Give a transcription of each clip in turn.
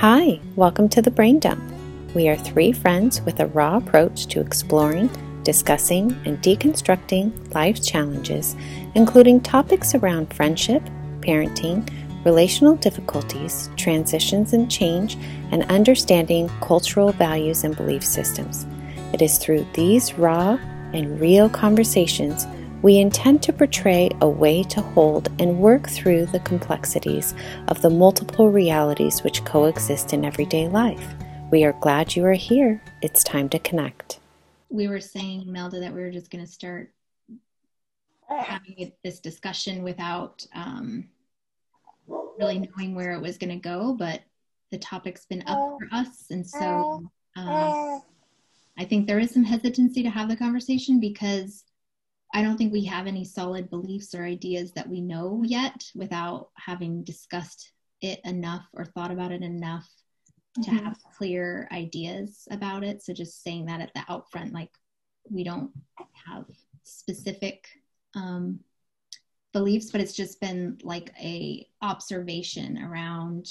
Hi, welcome to the Brain Dump. We are three friends with a raw approach to exploring, discussing, and deconstructing life's challenges, including topics around friendship, parenting, relational difficulties, transitions and change, and understanding cultural values and belief systems. It is through these raw and real conversations we intend to portray a way to hold and work through the complexities of the multiple realities which coexist in everyday life. We are glad you are here. It's time to connect. We were saying, Melda, that we were just going to start having this discussion without um, really knowing where it was going to go, but the topic's been up for us. And so uh, I think there is some hesitancy to have the conversation because I don't think we have any solid beliefs or ideas that we know yet without having discussed it enough or thought about it enough mm-hmm. to have clear ideas about it. So just saying that at the outfront, like we don't have specific um, beliefs, but it's just been like a observation around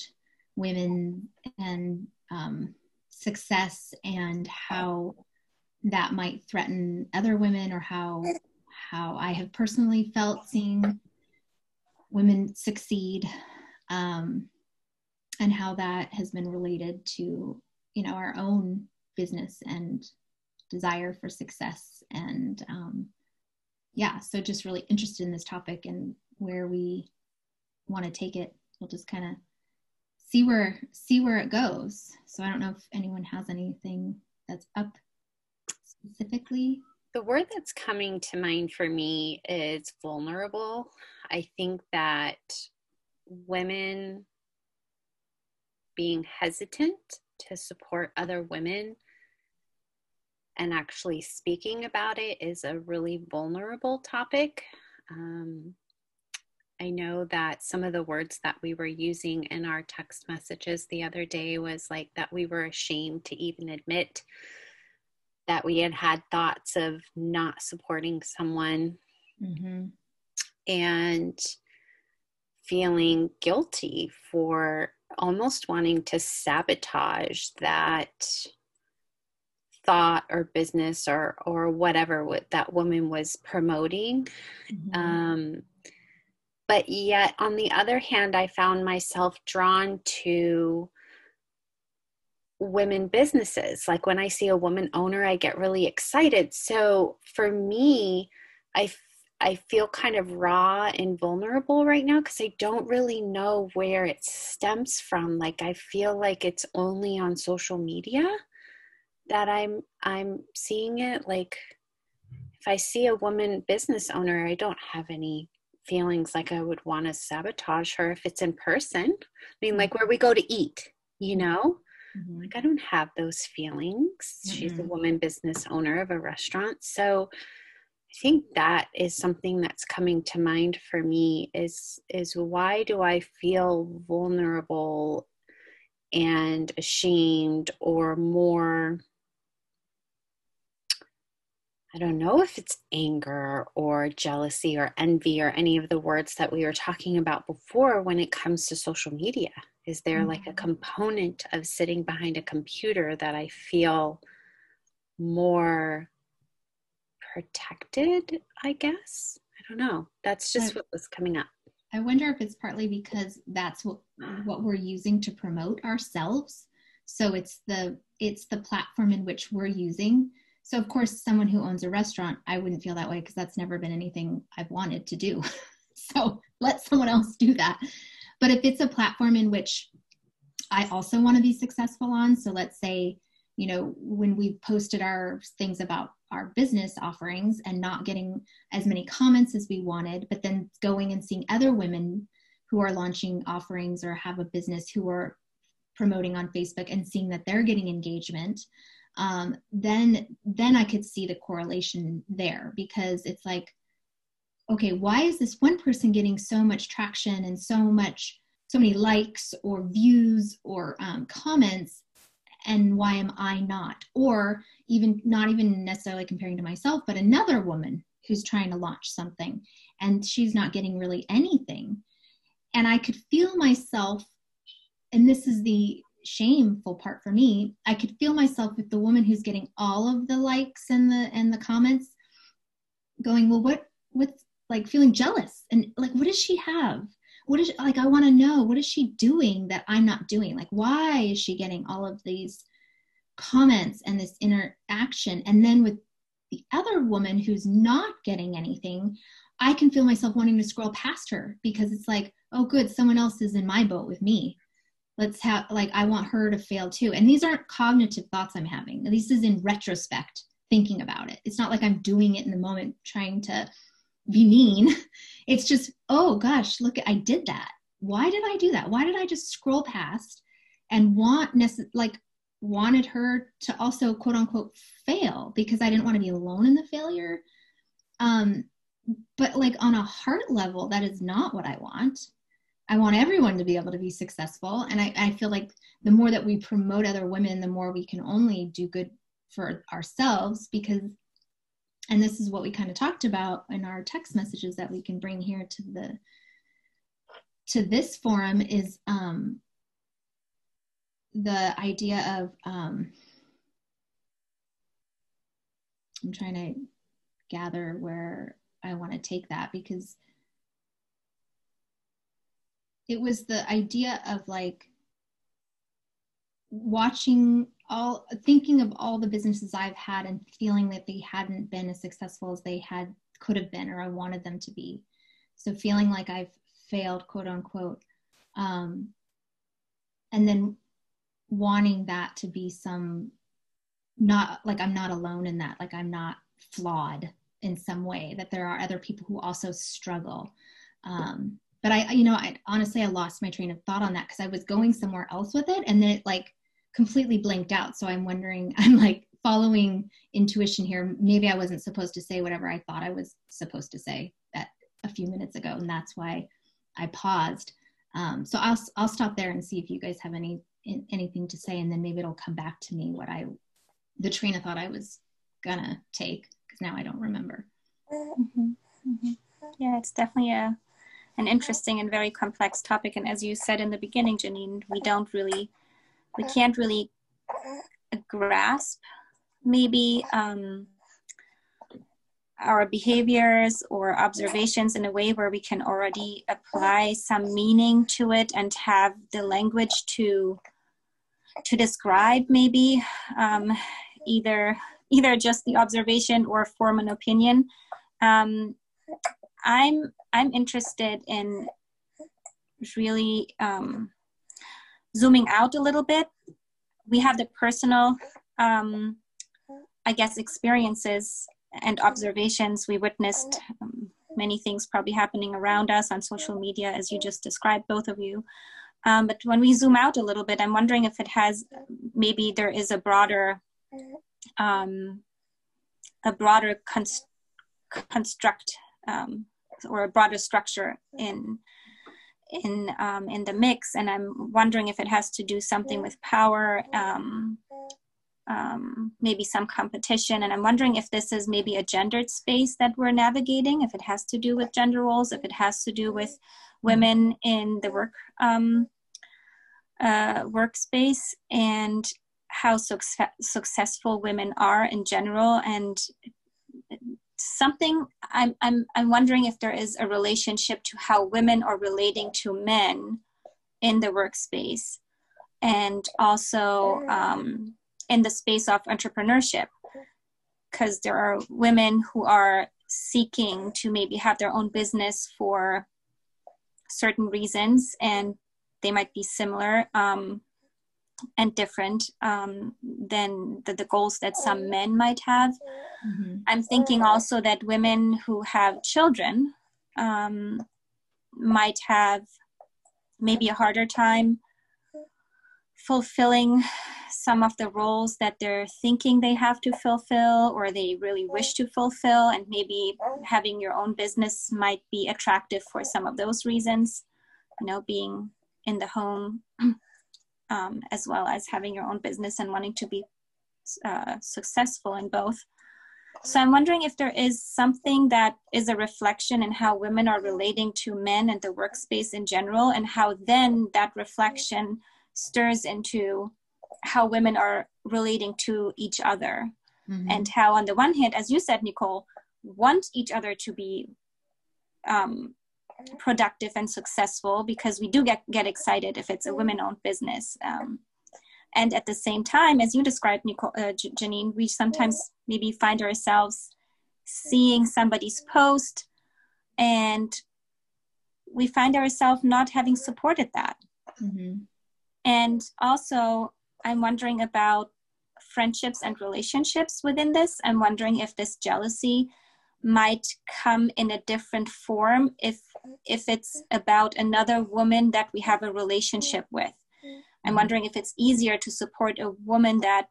women and um, success and how that might threaten other women or how how I have personally felt seeing women succeed um, and how that has been related to you know our own business and desire for success and um, yeah so just really interested in this topic and where we want to take it. We'll just kind of see where see where it goes. So i don't know if anyone has anything that's up specifically the word that's coming to mind for me is vulnerable. I think that women being hesitant to support other women and actually speaking about it is a really vulnerable topic. Um, I know that some of the words that we were using in our text messages the other day was like that we were ashamed to even admit that we had had thoughts of not supporting someone mm-hmm. and feeling guilty for almost wanting to sabotage that thought or business or or whatever what that woman was promoting mm-hmm. um, but yet on the other hand i found myself drawn to women businesses. Like when I see a woman owner, I get really excited. So for me, I I feel kind of raw and vulnerable right now because I don't really know where it stems from. Like I feel like it's only on social media that I'm I'm seeing it. Like if I see a woman business owner, I don't have any feelings like I would want to sabotage her if it's in person. I mean, like where we go to eat, you mm-hmm. know? Mm-hmm. Like, I don't have those feelings. Mm-hmm. She's a woman business owner of a restaurant. So I think that is something that's coming to mind for me is is why do I feel vulnerable and ashamed or more I don't know if it's anger or jealousy or envy or any of the words that we were talking about before when it comes to social media. Is there like a mm-hmm. component of sitting behind a computer that I feel more protected, I guess? I don't know. That's just what was coming up. I wonder if it's partly because that's what what we're using to promote ourselves. So it's the it's the platform in which we're using so, of course, someone who owns a restaurant, I wouldn't feel that way because that's never been anything I've wanted to do. so, let someone else do that. But if it's a platform in which I also want to be successful on, so let's say, you know, when we posted our things about our business offerings and not getting as many comments as we wanted, but then going and seeing other women who are launching offerings or have a business who are promoting on Facebook and seeing that they're getting engagement um, then then I could see the correlation there because it's like, okay, why is this one person getting so much traction and so much so many likes or views or um, comments and why am i not? Or even not even necessarily comparing to myself but another woman who's trying to launch something and she's not getting really anything. And i could feel myself and this is the shameful part for me i could feel myself with the woman who's getting all of the likes and the and the comments going well what what's like feeling jealous. And like what does she have? What is like i want to know what is she doing that i'm not doing? Like why is she getting all of these comments and this interaction? And then with the other woman who's not getting anything i can feel myself wanting to scroll past her because it's like oh good someone else is in my boat with me. Let's have like i want her to fail too. And these aren't cognitive thoughts i'm having. This is in retrospect thinking about it. It's not like i'm doing it in the moment trying to be mean. It's just oh gosh look i did that. Why did i do that? Why did i just scroll past and want like wanted her to also quote unquote fail because i didn't want to be alone in the failure? Um but like on a heart level that is not what i want. I want everyone to be able to be successful. And I, I feel like the more that we promote other women, the more we can only do good for ourselves because and this is what we kind of talked about in our text messages that we can bring here to the to this forum is um the idea of um i'm trying to gather where i want to take that because it was the idea of like watching all thinking of all the businesses I've had and feeling that they hadn't been as successful as they had could have been or I wanted them to be. So feeling like I've failed, quote unquote. Um, and then wanting that to be some not like I'm not alone in that, like I'm not flawed in some way, that there are other people who also struggle. Um, but I, you know, I honestly, I lost my train of thought on that because I was going somewhere else with it and then it like completely blinked out. So I'm wondering, I'm like following intuition here. Maybe I wasn't supposed to say whatever I thought I was supposed to say that a few minutes ago. And that's why I paused. Um, so I'll, I'll stop there and see if you guys have any, anything to say. And then maybe it'll come back to me what I, the train of thought I was gonna take because now I don't remember. Mm-hmm. Mm-hmm. Yeah, it's definitely a an interesting and very complex topic. And as you said in the beginning, Janine, we don't really, we can't really grasp maybe um, our behaviors or observations in a way where we can already apply some meaning to it and have the language to to describe maybe um, either either just the observation or form an opinion. Um, i'm I'm interested in really um, zooming out a little bit. We have the personal, um, I guess, experiences and observations. We witnessed um, many things probably happening around us on social media, as you just described, both of you. Um, but when we zoom out a little bit, I'm wondering if it has maybe there is a broader, um, a broader const- construct um, or a broader structure in in um, in the mix and i'm wondering if it has to do something with power um, um, maybe some competition and i'm wondering if this is maybe a gendered space that we're navigating if it has to do with gender roles if it has to do with women in the work um, uh, workspace and how success- successful women are in general and something I'm, I'm, I'm wondering if there is a relationship to how women are relating to men in the workspace and also um, in the space of entrepreneurship. Because there are women who are seeking to maybe have their own business for certain reasons and they might be similar. Um, and different um, than the, the, goals that some men might have. Mm-hmm. I'm thinking also that women who have children um, might have maybe a harder time fulfilling some of the roles that they're thinking they have to fulfill or they really wish to fulfill and maybe having your own business might be attractive for some of those reasons you know being in the home um, as well as having your own business and wanting to be uh, successful in both. So I'm wondering if there is something that is a reflection in how women are relating to men and the workspace in general, and how then that reflection stirs into how women are relating to each other mm-hmm. and how on the one hand as you said nicole want each other to be um, productive and successful because we do get, get excited if it's a women owned business um, and at the same time as you described nicole uh, janine we sometimes maybe find ourselves seeing somebody's post and we find ourselves not having supported that mm-hmm. and also i'm wondering about friendships and relationships within this i'm wondering if this jealousy might come in a different form if if it's about another woman that we have a relationship with. I'm wondering if it's easier to support a woman that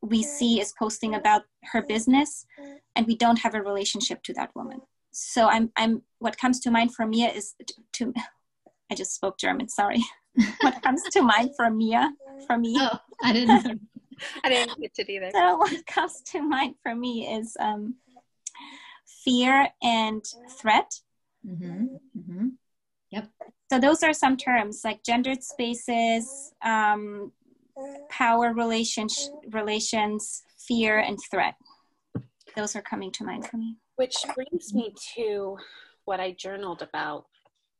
we see is posting about her business and we don't have a relationship to that woman. So i'm i'm what comes to mind for mia is to, i just spoke german sorry. What comes to mind for mia for me? Oh i didn't i didn't get to either. So what comes to mind for me is um fear and threat mm-hmm. Mm-hmm. yep so those are some terms like gendered spaces um, power relations relations fear and threat those are coming to mind for me which brings me to what I journaled about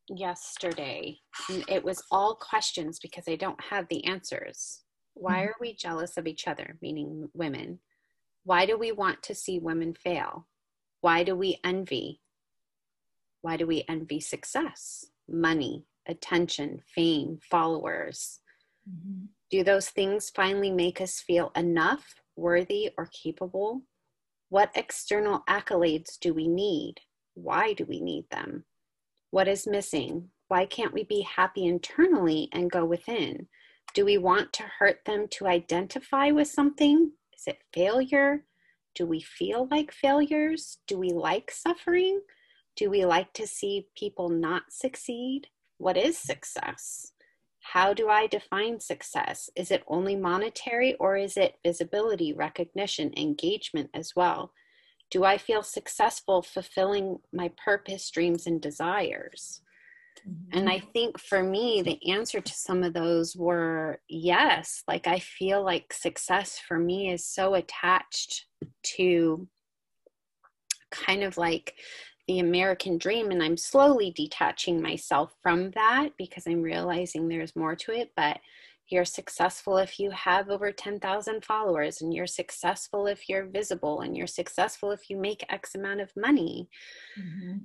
yesterday. And it was all questions because I don't have the answers. Why mm-hmm. are we jealous of each other, meaning women? Why do we want to see women fail? Why do we envy? Why do we envy success, money, attention, fame, followers? Mm-hmm. Do those things finally make us feel enough, worthy, or capable what external accolades do we need? Why do we need them? What is missing? Why can't we be happy internally and go within? Do we want to hurt them to identify with something? Is it failure? Do we feel like failures? Do we like suffering? Do we like to see people not succeed? What is success? How do I define success? Is it only monetary or is it visibility, recognition, engagement as well? Do I feel successful fulfilling my purpose, dreams, and desires? Mm-hmm. And I think for me, the answer to some of those were yes. Like, I feel like success for me is so attached to kind of like the American dream. And I'm slowly detaching myself from that because I'm realizing there's more to it. But you're successful if you have over 10,000 followers, and you're successful if you're visible, and you're successful if you make X amount of money. Mm-hmm.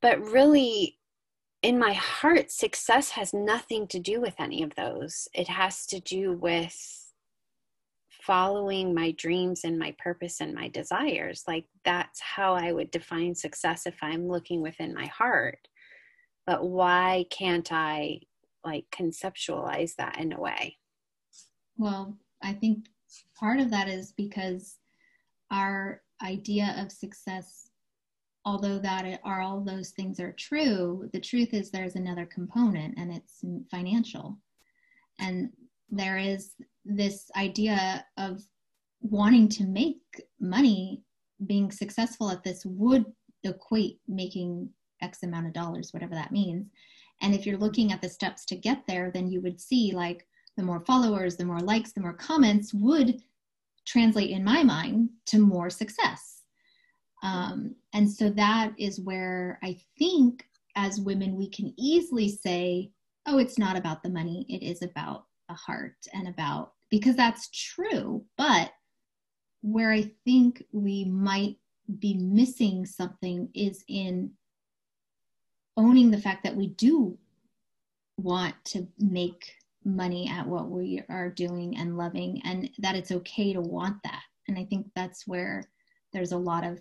But really, in my heart, success has nothing to do with any of those. It has to do with following my dreams and my purpose and my desires. Like that's how I would define success if I'm looking within my heart. But why can't I like conceptualize that in a way? Well, I think part of that is because our idea of success although that are all those things are true the truth is there's another component and it's financial and there is this idea of wanting to make money, being successful at this would equate making X amount of dollars, whatever that means. And if you're looking at the steps to get there, then you would see like the more followers, the more likes, the more comments would translate in my mind to more success. Um, and so that is where I think as women, we can easily say, oh, it's not about the money, it is about the heart and about because that's true. But where i think we might be missing something is in owning the fact that we do want to make money at what we are doing and loving and that it's okay to want that. And i think that's where there's a lot of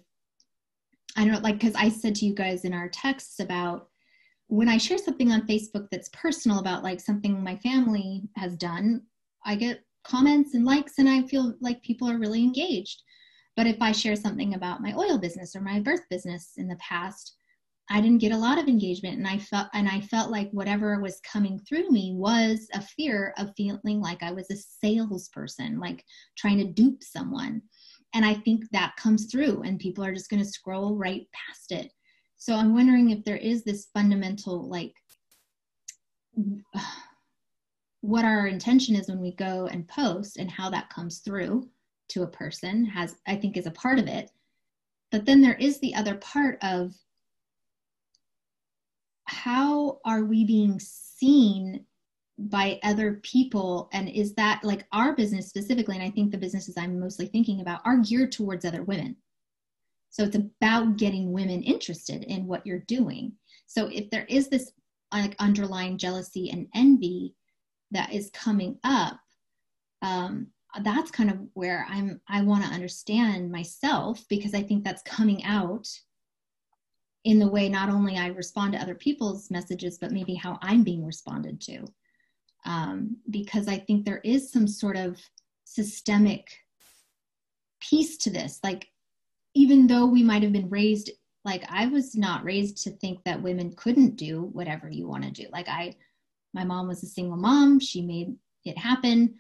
i don't like because i said to you guys in our texts about when I share something on Facebook that's personal about like something my family has done, I get comments and likes and I feel like people are really engaged. But if I share something about my oil business or my birth business in the past, I didn't get a lot of engagement and I felt and I felt like whatever was coming through me was a fear of feeling like I was a salesperson, like trying to dupe someone. And I think that comes through and people are just going to scroll right past it. So i'm wondering if there is this fundamental like what our intention is when we go and post and how that comes through to a person has i think is a part of it. But then there is the other part of how are we being seen by other people? And is that like our business specifically and i think the businesses i'm mostly thinking about are geared towards other women. So it's about getting women interested in what you're doing. So if there is this like underlying jealousy and envy that is coming up um, that's kind of where i'm i want to understand myself because i think that's coming out in the way not only i respond to other people's messages but maybe how i'm being responded to um, because i think there is some sort of systemic piece to this. Like even though we might have been raised like i was not raised to think that women couldn't do whatever you want to do. Like i my mom was a single mom. She made it happen.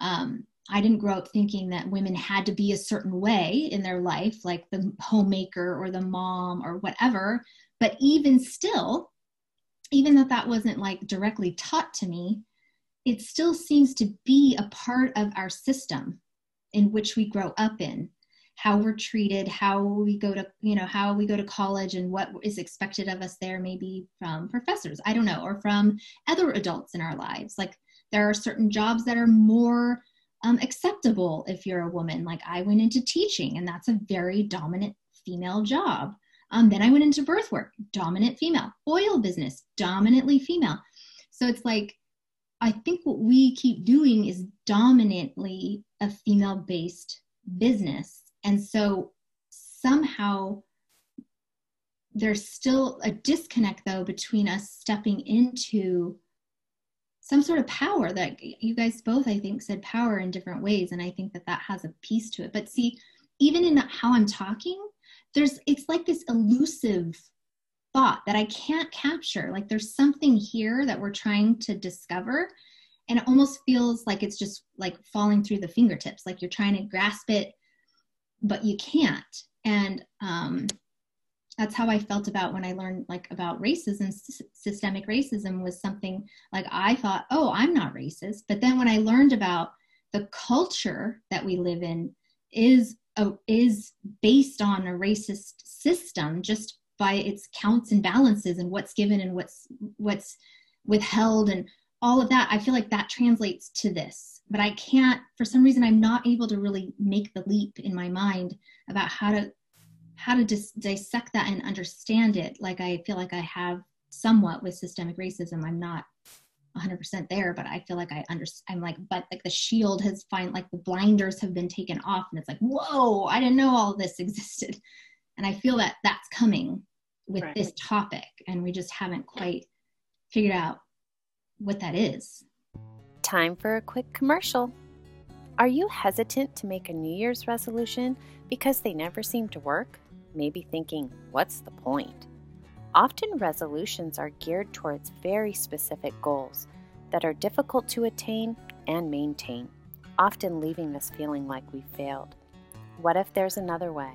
Um, i didn't grow up thinking that women had to be a certain way in their life like the homemaker or the mom or whatever. But even still even though that wasn't like directly taught to me it still seems to be a part of our system in which we grow up in how we're treated how we go to you know how we go to college and what is expected of us there maybe from professors i don't know or from other adults in our lives. Like there are certain jobs that are more um, acceptable if you're a woman. Like i went into teaching and that's a very dominant female job. Um, then i went into birth work dominant female. Oil business dominantly female. So it's like i think what we keep doing is dominantly a female based business. And so somehow there's still a disconnect though between us stepping into some sort of power that you guys both i think said power in different ways. And i think that that has a piece to it. But see even in how i'm talking there's it's like this elusive thought that i can't capture. Like there's something here that we're trying to discover and it almost feels like it's just like falling through the fingertips. Like you're trying to grasp it but you can't. And um, that's how i felt about when i learned like about racism S- systemic racism was something like i thought oh i'm not racist. But then when i learned about the culture that we live in is a, is based on a racist system just by its counts and balances and what's given and what's what's withheld and all of that i feel like that translates to this. But i can't for some reason i'm not able to really make the leap in my mind about how to how to dis- dissect that and understand it. Like i feel like i have somewhat with systemic racism. I'm not 100% there but i feel like i understand i'm like but like the shield has find like the blinders have been taken off and it's like whoa i didn't know all this existed. And i feel that that's coming with right. this topic and we just haven't quite figured out what that is. Time for a quick commercial. Are you hesitant to make a New Year's resolution because they never seem to work? Maybe thinking, what's the point? Often resolutions are geared towards very specific goals that are difficult to attain and maintain, often leaving us feeling like we failed. What if there's another way?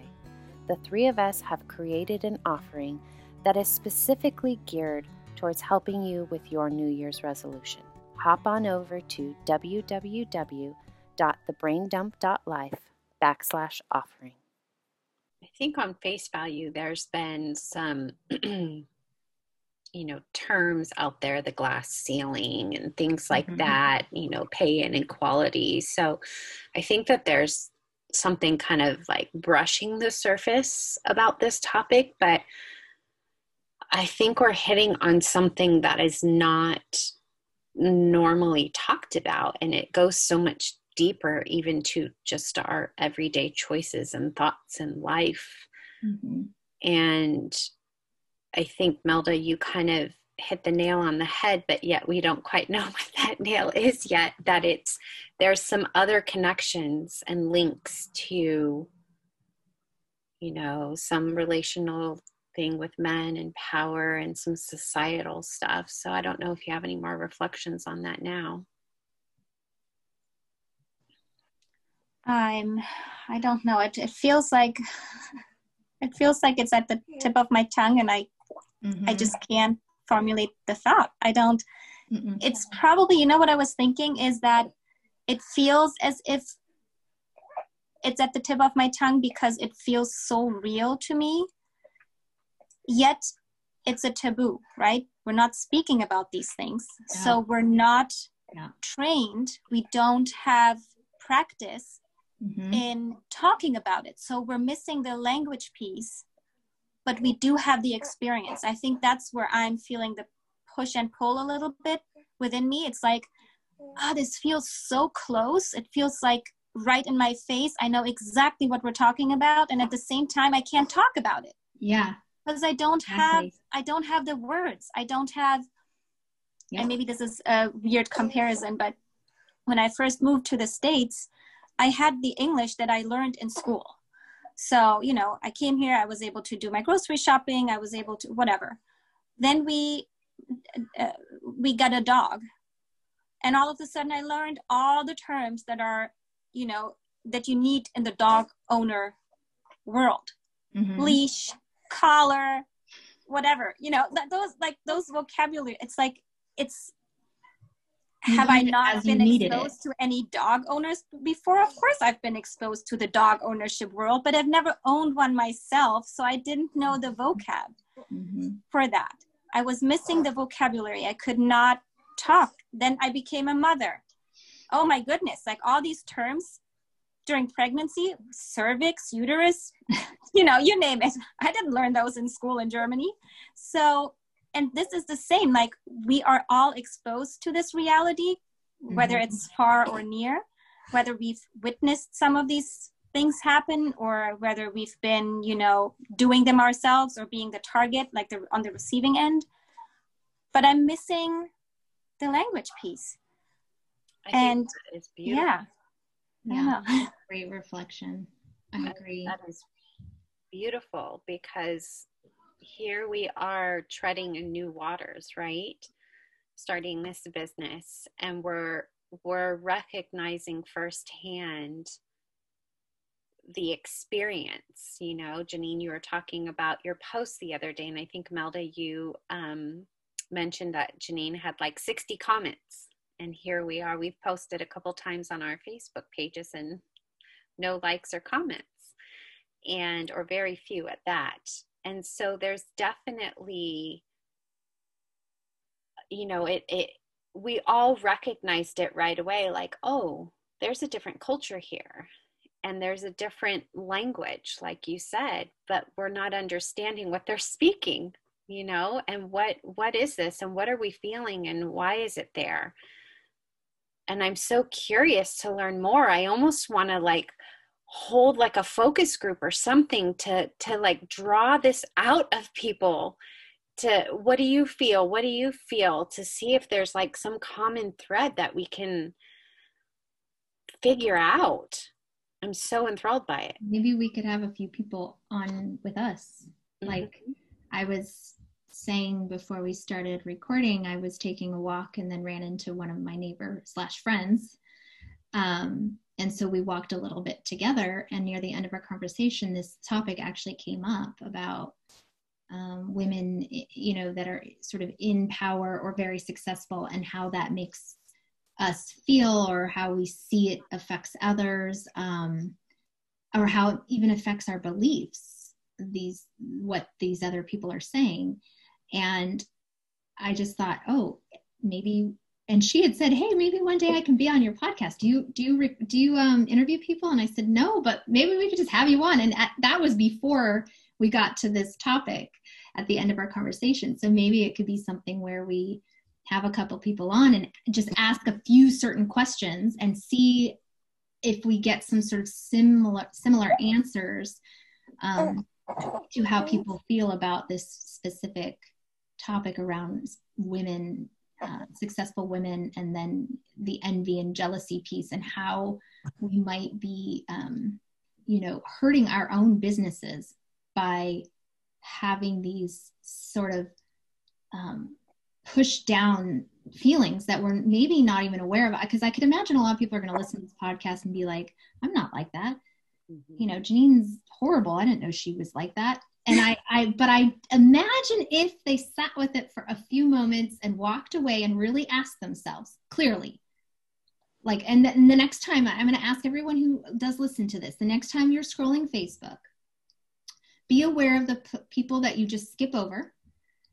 The three of us have created an offering that is specifically geared towards helping you with your New Year's resolution. Hop on over to www.thebraindump.life backslash offering. I think on face value, there's been some, you know, terms out there, the glass ceiling and things like mm-hmm. that, you know, pay and inequality. So I think that there's something kind of like brushing the surface about this topic, but I think we're hitting on something that is not normally talked about, and it goes so much deeper, even to just our everyday choices and thoughts in life. Mm-hmm. And I think, Melda, you kind of hit the nail on the head, but yet we don't quite know what that nail is yet. That it's there's some other connections and links to, you know, some relational thing with men and power and some societal stuff. So I don't know if you have any more reflections on that now. I'm I don't know. It it feels like it feels like it's at the tip of my tongue and I mm-hmm. I just can't formulate the thought. I don't Mm-mm. it's probably you know what i was thinking is that it feels as if it's at the tip of my tongue because it feels so real to me yet it's a taboo right we're not speaking about these things yeah. so we're not yeah. trained we don't have practice mm-hmm. in talking about it so we're missing the language piece but we do have the experience. I think that's where i'm feeling the push and pull a little bit within me. It's like ah oh, this feels so close. It feels like right in my face. I know exactly what we're talking about and at the same time i can't talk about it. Yeah. Because i don't have i don't have the words. I don't have yeah. and maybe this is a weird comparison but when i first moved to the states i had the english that i learned in school so you know i came here i was able to do my grocery shopping i was able to whatever. Then we uh, we got a dog. And all of a sudden i learned all the terms that are you know that you need in the dog owner world. Mm-hmm. leash collar whatever. You know that those like those vocabulary it's like it's have I not been exposed to any dog owners before? Of course, I've been exposed to the dog ownership world, but I've never owned one myself, so I didn't know the vocab mm-hmm. for that. I was missing the vocabulary. I could not talk. Then I became a mother. Oh my goodness, like all these terms during pregnancy, cervix, uterus, you know, you name it. I didn't learn those in school in Germany. So, and this is the same, like we are all exposed to this reality, whether mm-hmm. it's far or near, whether we've witnessed some of these things happen or whether we've been, you know, doing them ourselves or being the target, like the, on the receiving end. But I'm missing the language piece. and it's beautiful. Yeah. Yeah. Great reflection. I agree. That is beautiful because here we are treading in new waters, right? Starting this business and we're we're recognizing firsthand the experience you know? Janine you were talking about your post the other day and i think melda you um, mentioned that janine had like 60 comments and here we are. We've posted a couple times on our facebook pages and no likes or comments and or very few at that and so there's definitely you know it it we all recognized it right away like oh there's a different culture here and there's a different language like you said but we're not understanding what they're speaking you know and what what is this and what are we feeling and why is it there? And i'm so curious to learn more. I almost want to like hold like a focus group or something to to like draw this out of people to what do you feel? What do you feel? to see if there's like some common thread that we can figure out. I'm so enthralled by it. Maybe we could have a few people on with us. Mm-hmm. like i was saying before we started recording i was taking a walk and then ran into one of my neighbor slash friends. Um, and so we walked a little bit together and near the end of our conversation this topic actually came up about um, women you know that are sort of in power or very successful and how that makes us feel or how we see it affects others um, or how it even affects our beliefs these what these other people are saying. And i just thought oh maybe and she had said, "Hey, maybe one day I can be on your podcast. Do you do you do you um, interview people?" And I said, "No, but maybe we could just have you on." And at, that was before we got to this topic at the end of our conversation. So maybe it could be something where we have a couple people on and just ask a few certain questions and see if we get some sort of similar similar answers um, to how people feel about this specific topic around women uh, successful women and then the envy and jealousy piece and how we might be um, you know hurting our own businesses by having these sort of um, push down feelings that we're maybe not even aware of. Because i could imagine a lot of people are going to listen to this podcast and be like i'm not like that. Mm-hmm. you know janine's horrible. I didn't know she was like that and I, I, but I imagine if they sat with it for a few moments and walked away and really asked themselves clearly, like, and, th- and the next time I'm going to ask everyone who does listen to this, the next time you're scrolling Facebook, be aware of the p- people that you just skip over.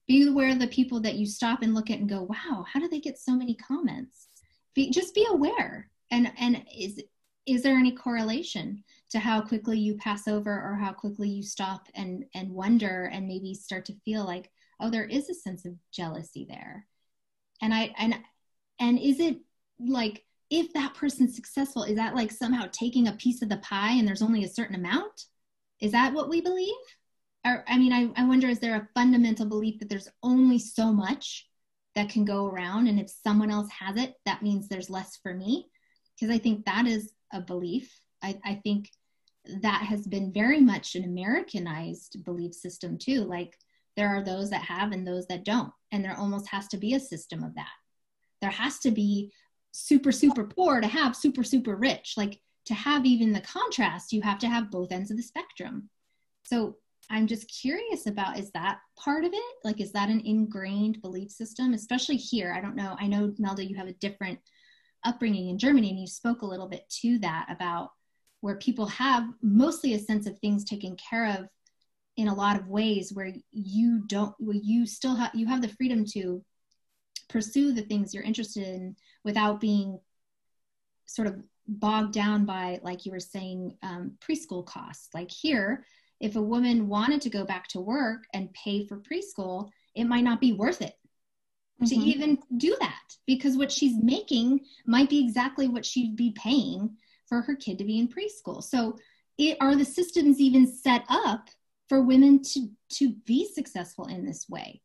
Be aware of the people that you stop and look at and go, wow, how do they get so many comments? Be, just be aware. And, and is, is there any correlation to how quickly you pass over or how quickly you stop and and wonder and maybe start to feel like oh there is a sense of jealousy there. And i and and is it like if that person's successful is that like somehow taking a piece of the pie and there's only a certain amount? Is that what we believe? Or i mean i, I wonder is there a fundamental belief that there's only so much that can go around and if someone else has it that means there's less for me? Because i think that is a belief. I, I think that has been very much an Americanized belief system too. Like there are those that have and those that don't. And there almost has to be a system of that. There has to be super, super poor to have super, super rich. Like to have even the contrast, you have to have both ends of the spectrum. So I'm just curious about is that part of it? Like, is that an ingrained belief system, especially here? I don't know. I know, Melda, you have a different upbringing in Germany, and you spoke a little bit to that about where people have mostly a sense of things taken care of in a lot of ways where you don't where you still have you have the freedom to pursue the things you're interested in without being sort of bogged down by like you were saying um, preschool costs like here if a woman wanted to go back to work and pay for preschool it might not be worth it mm-hmm. to even do that because what she's making might be exactly what she'd be paying for her kid to be in preschool. So, it, are the systems even set up for women to to be successful in this way?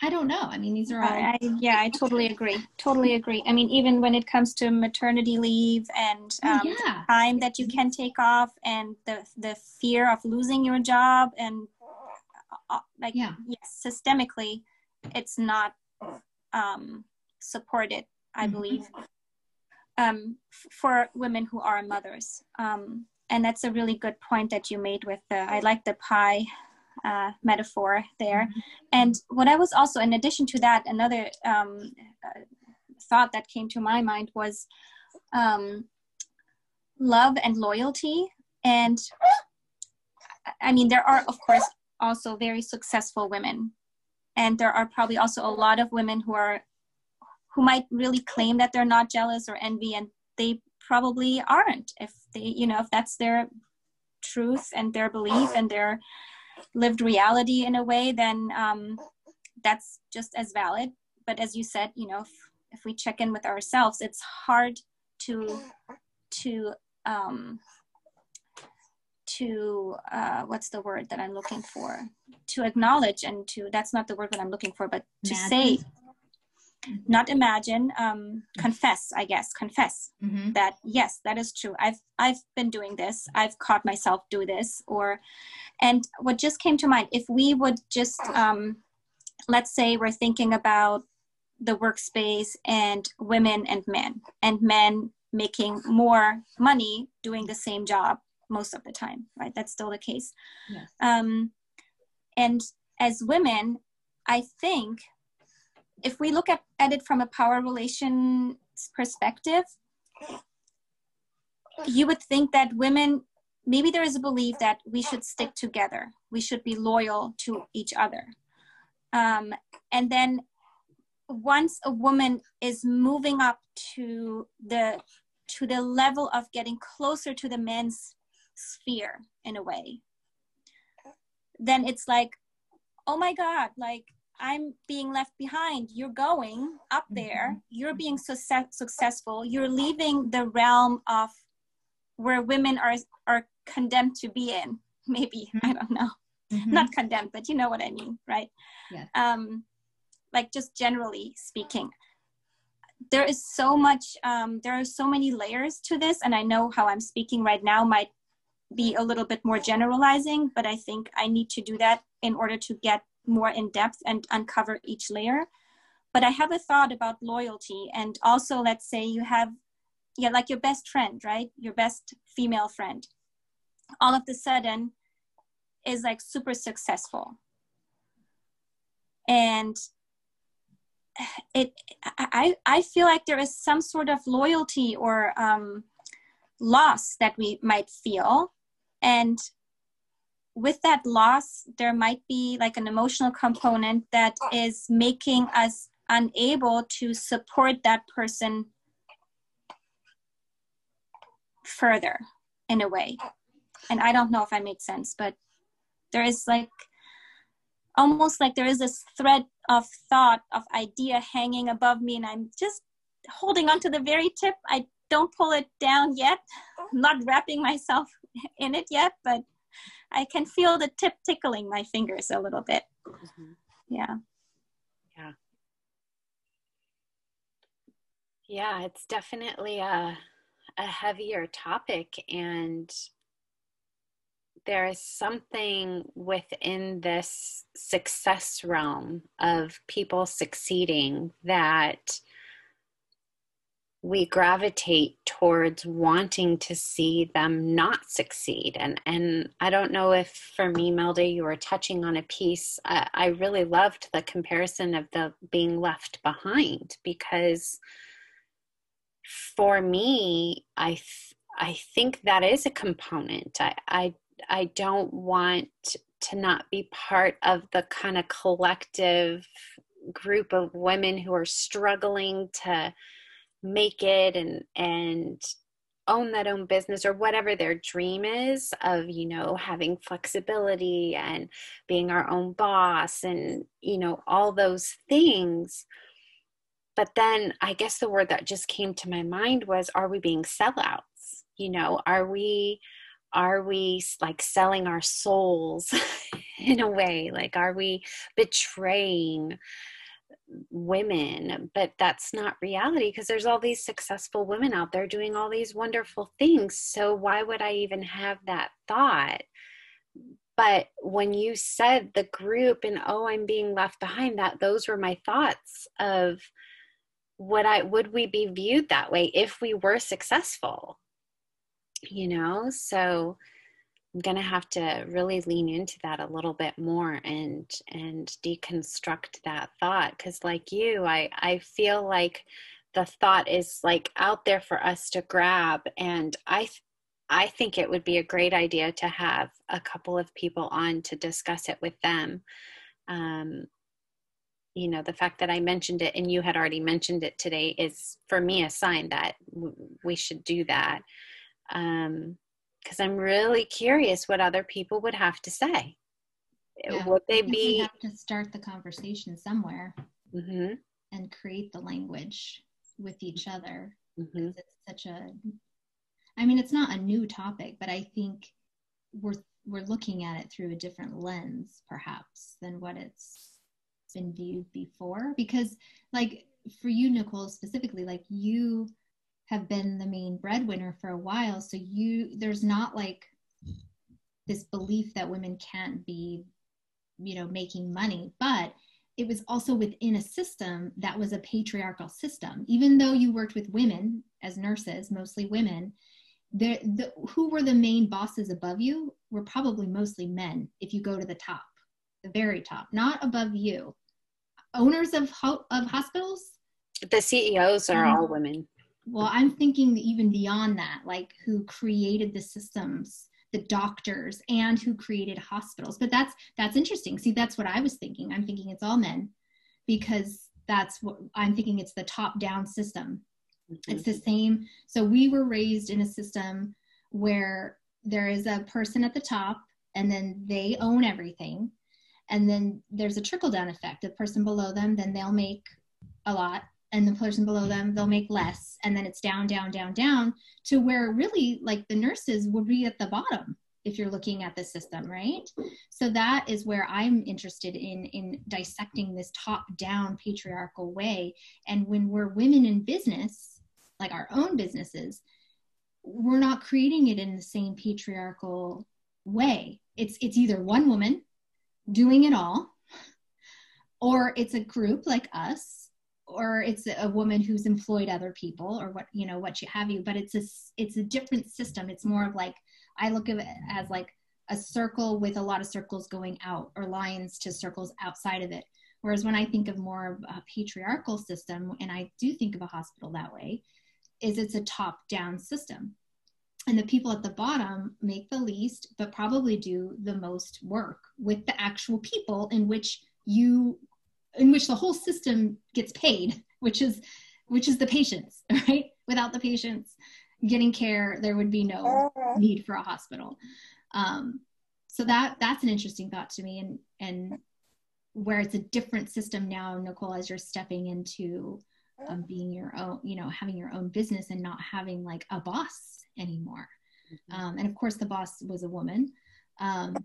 I don't know. I mean, these are all. I, I, yeah, I totally agree. Totally agree. I mean, even when it comes to maternity leave and oh, um, yeah. time that you can take off, and the the fear of losing your job, and uh, uh like yeah. yes, systemically, it's not um, supported, I mm-hmm. believe, um, f- for women who are mothers. Um, and that's a really good point that you made with the, I like the pie uh, metaphor there. Mm-hmm. And what I was also, in addition to that, another um, uh, thought that came to my mind was um, love and loyalty. And I mean, there are, of course, also very successful women and there are probably also a lot of women who are who might really claim that they're not jealous or envy and they probably aren't if they you know if that's their truth and their belief and their lived reality in a way then um, that's just as valid but as you said you know if, if we check in with ourselves it's hard to to um, to uh, what's the word that I'm looking for? To acknowledge and to that's not the word that I'm looking for, but to imagine. say, not imagine, um, confess. I guess confess mm-hmm. that yes, that is true. I've I've been doing this. I've caught myself do this. Or, and what just came to mind, if we would just um, let's say we're thinking about the workspace and women and men and men making more money doing the same job most of the time, right? That's still the case. Yes. Um, and as women, I think if we look at, at it from a power relations perspective, you would think that women, maybe there is a belief that we should stick together, we should be loyal to each other. Um, and then once a woman is moving up to the to the level of getting closer to the men's sphere in a way then it's like oh my god like i'm being left behind you're going up mm-hmm. there you're being success- successful you're leaving the realm of where women are are condemned to be in maybe mm-hmm. i don't know mm-hmm. not condemned but you know what i mean right yeah. um like just generally speaking there is so much um, there are so many layers to this and i know how i'm speaking right now might be a little bit more generalizing, but I think I need to do that in order to get more in depth and uncover each layer. But I have a thought about loyalty. And also, let's say you have, yeah, like your best friend, right? Your best female friend. All of a sudden, is like super successful and it i i feel like there is some sort of loyalty or um, loss that we might feel and with that loss there might be like an emotional component that ah. is making us unable to support that person further in a way. Ah. And i don't know if i made sense but there is like almost like there is this thread of thought of idea hanging above me and i'm just holding on to the very tip. I don't pull it down yet. Ah. I'm not wrapping myself in it yet but i can feel the tip tickling my fingers a little bit. Mm-hmm. yeah. Yeah. Yeah it's definitely a a heavier topic and there is something within this success realm of people succeeding that we gravitate towards wanting to see them not succeed. And and i don't know if for me melda you were touching on a piece. I, I really loved the comparison of the being left behind because for me i i think that is a component. I i I don't want to not be part of the kind of collective group of women who are struggling to make it and and own that own business or whatever their dream is of you know having flexibility and being our own boss and you know all those things. But then i guess the word that just came to my mind was are we being sellouts? You know are we are we like selling our souls in a way? Like are we betraying women but that's not reality because there's all these successful women out there doing all these wonderful things so why would i even have that thought? But when you said the group and oh i'm being left behind that those were my thoughts of would i would we be viewed that way if we were successful? You know so i'm going to have to really lean into that a little bit more and and deconstruct that thought cuz like you i i feel like the thought is like out there for us to grab and i i think it would be a great idea to have a couple of people on to discuss it with them. Um you know the fact that i mentioned it and you had already mentioned it today is for me a sign that w- we should do that. Um because i'm really curious what other people would have to say yeah, would they be we have to start the conversation somewhere mm-hmm. and create the language with each other mm-hmm. it's such a i mean it's not a new topic but i think we're we're looking at it through a different lens perhaps than what it's been viewed before because like for you nicole specifically like you have been the main breadwinner for a while. So you there's not like this belief that women can't be you know making money but it was also within a system that was a patriarchal system. Even though you worked with women as nurses mostly women there the, who were the main bosses above you were probably mostly men if you go to the top the very top not above you. Owners of ho- of hospitals? The ceos are um, all women well i'm thinking even beyond that like who created the systems the doctors and who created hospitals. But that's that's interesting. See that's what i was thinking. I'm thinking it's all men because that's what i'm thinking it's the top down system. Mm-hmm. it's the same. So we were raised in a system where there is a person at the top and then they own everything and then there's a trickle down effect. The person below them then they'll make a lot and the person below them they'll make less and then it's down down down down to where really like the nurses would be at the bottom if you're looking at the system right? So that is where i'm interested in in dissecting this top down patriarchal way. And when we're women in business like our own businesses we're not creating it in the same patriarchal way. It's it's either one woman doing it all or it's a group like us or it's a woman who's employed other people or what you know what you have you but it's a it's a different system it's more of like i look at it as like a circle with a lot of circles going out or lines to circles outside of it. Whereas when I think of more of a patriarchal system, and I do think of a hospital that way, is it's a top down system. And the people at the bottom make the least, but probably do the most work with the actual people in which you, in which the whole system gets paid, which is, which is the patients, right? Without the patients getting care, there would be no need for a hospital. Um, so that that's an interesting thought to me, and and where it's a different system now, Nicole, as you're stepping into um, being your own, you know, having your own business and not having like a boss anymore. Mm-hmm. Um, and of course, the boss was a woman. Um,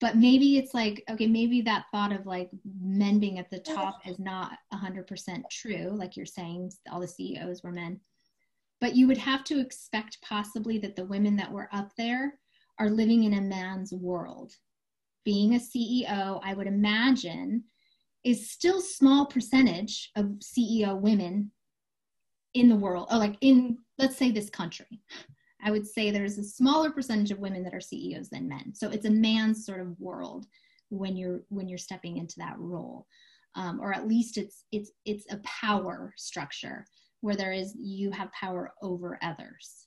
but maybe it's like, okay, maybe that thought of like men being at the top is not 100% true. Like you're saying, all the CEOs were men. But you would have to expect possibly that the women that were up there are living in a man's world. Being a CEO, I would imagine, is still small percentage of CEO women in the world, or like in let's say this country. I would say there's a smaller percentage of women that are CEOs than men. So it's a man's sort of world when you're when you're stepping into that role, um, or at least it's it's it's a power structure where there is you have power over others.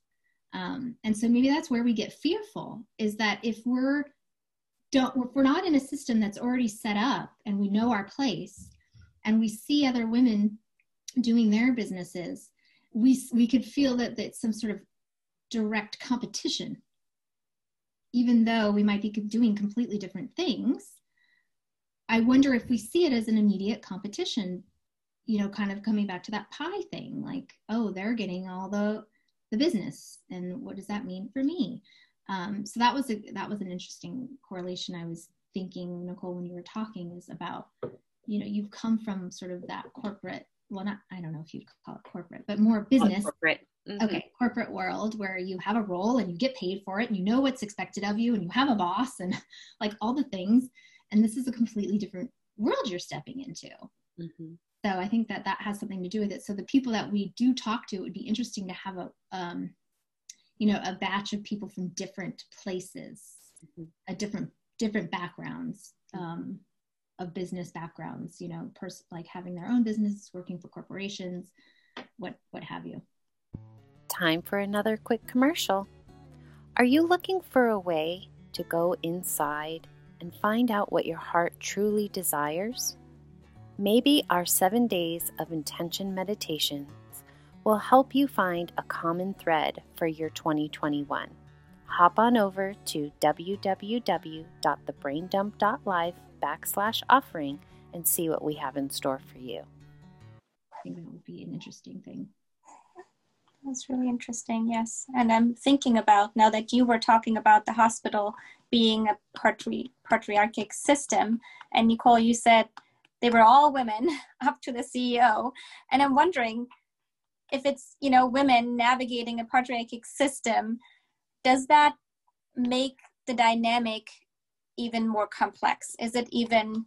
Um, and so maybe that's where we get fearful is that if we're don't if we're not in a system that's already set up and we know our place and we see other women doing their businesses we we could feel that that some sort of direct competition. Even though we might be doing completely different things i wonder if we see it as an immediate competition you know kind of coming back to that pie thing like oh they're getting all the the business and what does that mean for me? Um, so that was a that was an interesting correlation i was thinking nicole when you were talking is about you know you've come from sort of that corporate well not i don't know if you'd call it corporate but more business corporate mm-hmm. okay corporate world where you have a role and you get paid for it and you know what's expected of you and you have a boss and like all the things and this is a completely different world you're stepping into mm-hmm. so i think that that has something to do with it so the people that we do talk to it would be interesting to have a um, you know a batch of people from different places mm-hmm. a different different backgrounds um, of business backgrounds you know pers- like having their own business working for corporations what what have you time for another quick commercial are you looking for a way to go inside and find out what your heart truly desires maybe our seven days of intention meditations will help you find a common thread for your 2021. Hop on over to www.thebraindump.life backslash offering and see what we have in store for you. I think that would be an interesting thing. That's really interesting, yes. And I'm thinking about now that you were talking about the hospital being a patri- patriarchic system, and Nicole, you said they were all women up to the CEO. And I'm wondering if it's you know women navigating a patriarchic system does that make the dynamic even more complex is it even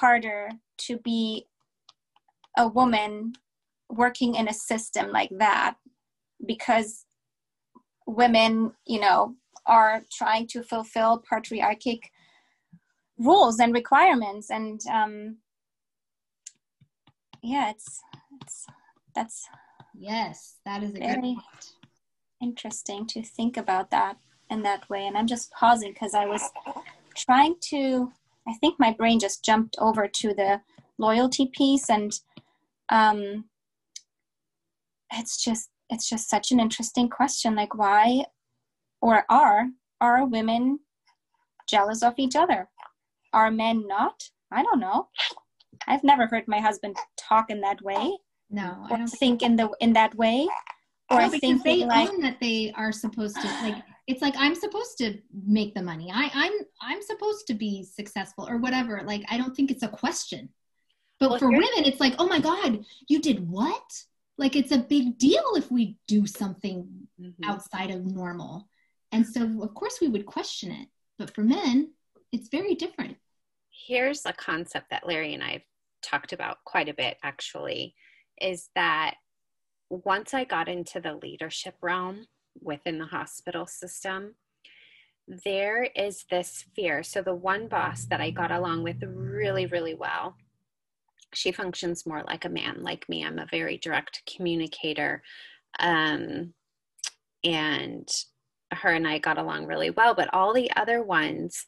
harder to be a woman working in a system like that because women you know are trying to fulfill patriarchic rules and requirements and um yeah it's it's that's Yes, that is a Very good point. Interesting to think about that in that way. And I'm just pausing because I was trying to, I think my brain just jumped over to the loyalty piece and um, it's just it's just such an interesting question like why or are are women jealous of each other are men not i don't know i've never heard my husband talk in that way no, I don't think in the in that way. Or no, I think they like, own that they are supposed to like. It's like I'm supposed to make the money. I, I'm I'm supposed to be successful or whatever. Like I don't think it's a question. But well, for women, it's like, oh my God, you did what? Like it's a big deal if we do something mm-hmm. outside of normal. And so of course we would question it. But for men, it's very different. Here's a concept that Larry and I have talked about quite a bit actually is that once I got into the leadership realm within the hospital system, there is this fear. So, the one boss that I got along with really, really well, she functions more like a man, like me. I'm a very direct communicator. Um, and her and I got along really well, but all the other ones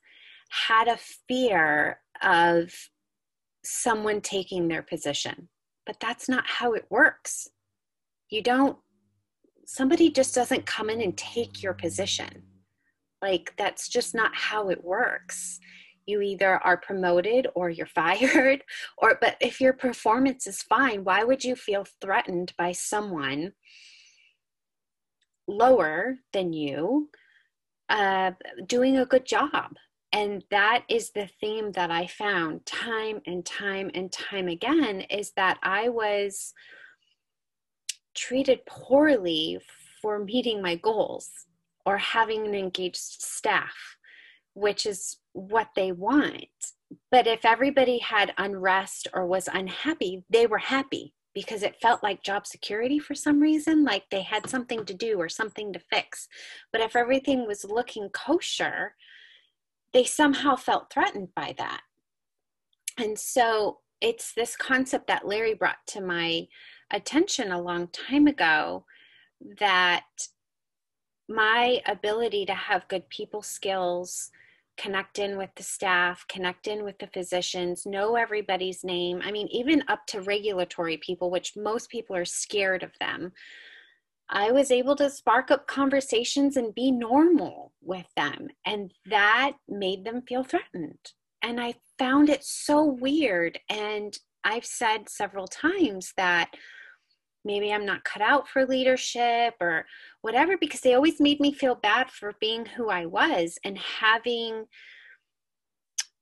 had a fear of someone taking their position. But that's not how it works. You don't, somebody just doesn't come in and take your position. Like, that's just not how it works. You either are promoted or you're fired, or, but if your performance is fine, why would you feel threatened by someone lower than you uh, doing a good job? and that is the theme that i found time and time and time again is that i was treated poorly for meeting my goals or having an engaged staff which is what they want but if everybody had unrest or was unhappy they were happy because it felt like job security for some reason like they had something to do or something to fix but if everything was looking kosher they somehow felt threatened by that. And so it's this concept that Larry brought to my attention a long time ago that my ability to have good people skills, connect in with the staff, connect in with the physicians, know everybody's name. I mean, even up to regulatory people, which most people are scared of them. I was able to spark up conversations and be normal with them. And that made them feel threatened. And I found it so weird. And I've said several times that maybe I'm not cut out for leadership or whatever, because they always made me feel bad for being who I was and having,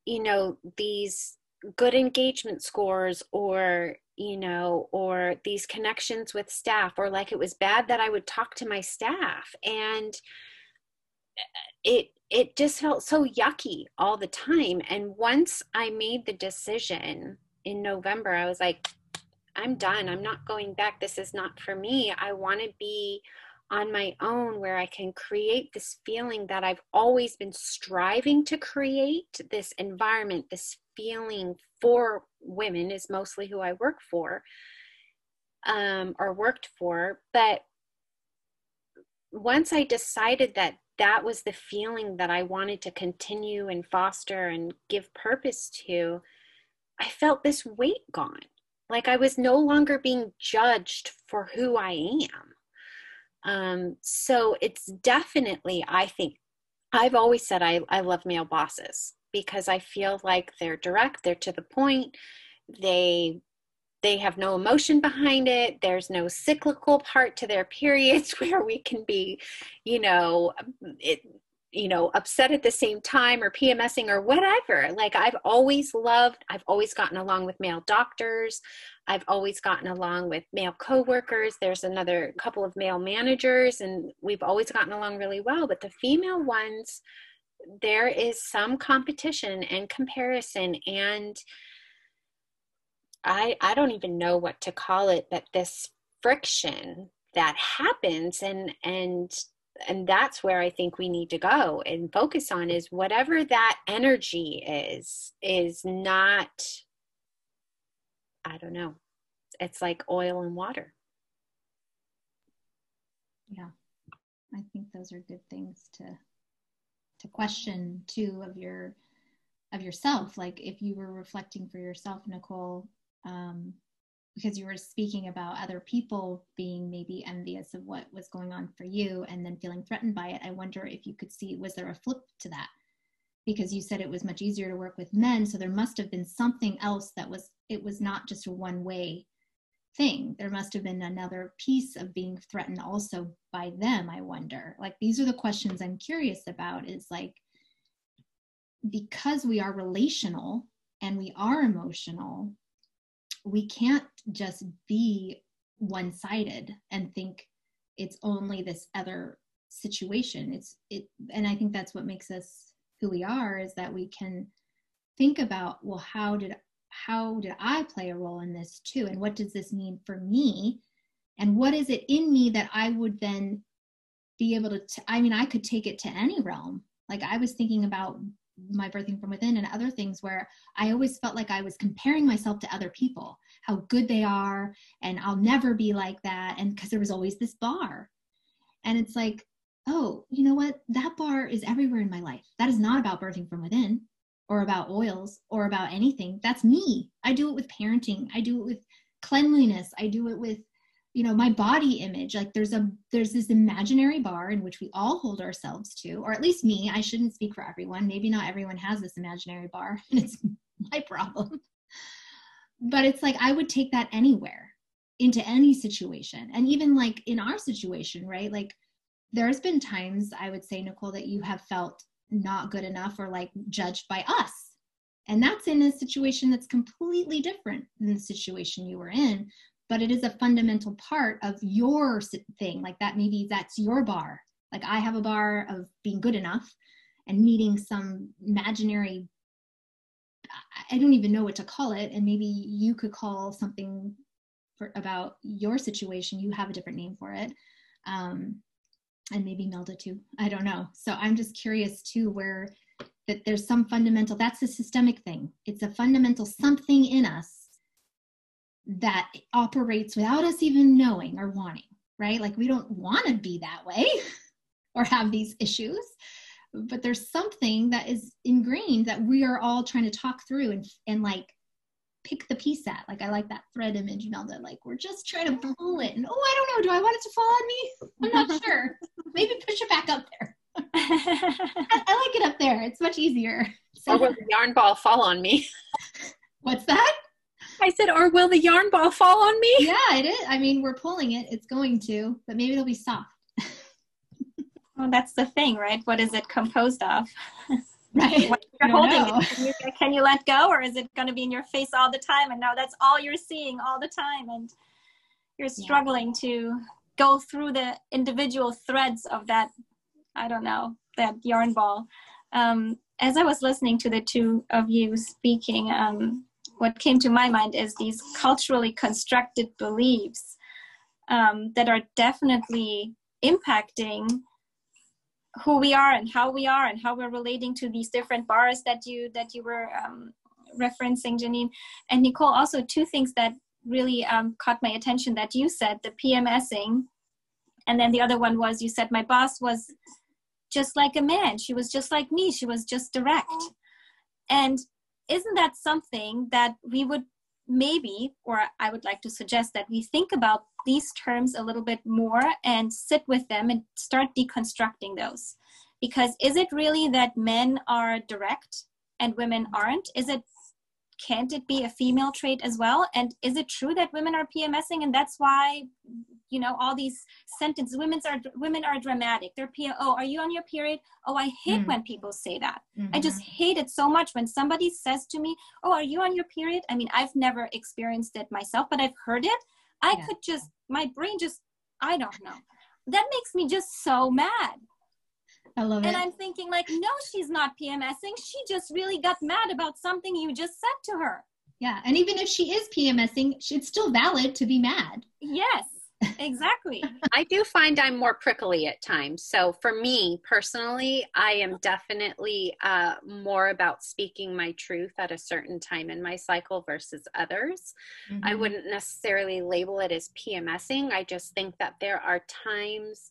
you know, these good engagement scores or you know, or these connections with staff, or like it was bad that I would talk to my staff. And it it just felt so yucky all the time. And once I made the decision in November, I was like, I'm done. I'm not going back. This is not for me. I want to be on my own where I can create this feeling that I've always been striving to create this environment, this feeling for women is mostly who I work for um, or worked for. But once I decided that that was the feeling that I wanted to continue and foster and give purpose to, I felt this weight gone. Like I was no longer being judged for who I am. Um, so it's definitely, I think, I've always said I, I love male bosses because I feel like they're direct, they're to the point, they they have no emotion behind it there's no cyclical part to their periods where we can be you know it you know upset at the same time or pmsing or whatever. Like i've always loved i've always gotten along with male doctors. I've always gotten along with male coworkers. There's another couple of male managers and we've always gotten along really well. But the female ones there is some competition and comparison and i i don't even know what to call it but this friction that happens and and and that's where i think we need to go and focus on is whatever that energy is is not i don't know it's like oil and water. Yeah i think those are good things to to question too of your of yourself. Like if you were reflecting for yourself nicole um, because you were speaking about other people being maybe envious of what was going on for you and then feeling threatened by it i wonder if you could see was there a flip to that because you said it was much easier to work with men so there must have been something else that was it was not just a one way thing. There must have been another piece of being threatened also by them, I wonder. Like, these are the questions I'm curious about is like, because we are relational and we are emotional, we can't just be one sided and think it's only this other situation. It's it, and I think that's what makes us who we are is that we can think about, well, how did how did I play a role in this too? And what does this mean for me? And what is it in me that I would then be able to, t- I mean, I could take it to any realm Like I was thinking about my birthing from within and other things where I always felt like I was comparing myself to other people, how good they are, and I'll never be like that. And because there was always this bar. And it's like, oh, you know what? That bar is everywhere in my life. That is not about birthing from within or about oils or about anything. That's me. I do it with parenting. I do it with cleanliness. I do it with you know my body image like there's a there's this imaginary bar in which we all hold ourselves to or at least me i shouldn't speak for everyone. Maybe not everyone has this imaginary bar and it's my problem. But it's like i would take that anywhere into any situation. And even like in our situation right like there's been times i would say nicole that you have felt not good enough or like judged by us. And that's in a situation that's completely different than the situation you were in but it is a fundamental part of your thing like that maybe that's your bar. Like i have a bar of being good enough and meeting some imaginary i don't even know what to call it and maybe you could call something for, about your situation you have a different name for it um, and maybe melda too i don't know. So i'm just curious too where that there's some fundamental that's a systemic thing. It's a fundamental something in us that operates without us even knowing or wanting, right? Like we don't want to be that way or have these issues, but there's something that is ingrained that we are all trying to talk through and, and like pick the piece at. Like I like that thread image, Melda. Like we're just trying to pull it. And oh, I don't know. Do I want it to fall on me? I'm not sure. Maybe push it back up there. I, I, like it up there. It's much easier. So, or will the yarn ball fall on me? What's that? I said, or will the yarn ball fall on me? Yeah, it is. I mean, we're pulling it. It's going to, but maybe it'll be soft. well, that's the thing, right? What is it composed of? Right. you're holding it. Can you, can you let go, or is it going to be in your face all the time? And now that's all you're seeing all the time, and you're struggling yeah. to go through the individual threads of that. I don't know that yarn ball. Um, as I was listening to the two of you speaking, um, what came to my mind is these culturally constructed beliefs um, that are definitely impacting who we are and how we are and how we're relating to these different bars that you that you were um, referencing janine. And nicole also two things that really um, caught my attention that you said the pmsing and then the other one was you said my boss was just like a man. She was just like me. She was just direct. And isn't that something that we would maybe, or I would like to suggest that we think about these terms a little bit more and sit with them and start deconstructing those? Because is it really that men are direct and women aren't? Is it can't it be a female trait as well? And is it true that women are PMSing and that's why you know all these sentences women are women are dramatic they're P- oh are you on your period oh i hate mm. when people say that mm-hmm. i just hate it so much when somebody says to me oh are you on your period i mean i've never experienced it myself but i've heard it i yeah. could just my brain just i don't know that makes me just so mad I love and it. I'm thinking, like, no, she's not PMSing. She just really got mad about something you just said to her. Yeah. And even if she is PMSing, it's still valid to be mad. Yes exactly. I do find I'm more prickly at times. So for me personally, I am definitely uh, more about speaking my truth at a certain time in my cycle versus others. Mm-hmm. I wouldn't necessarily label it as PMSing. I just think that there are times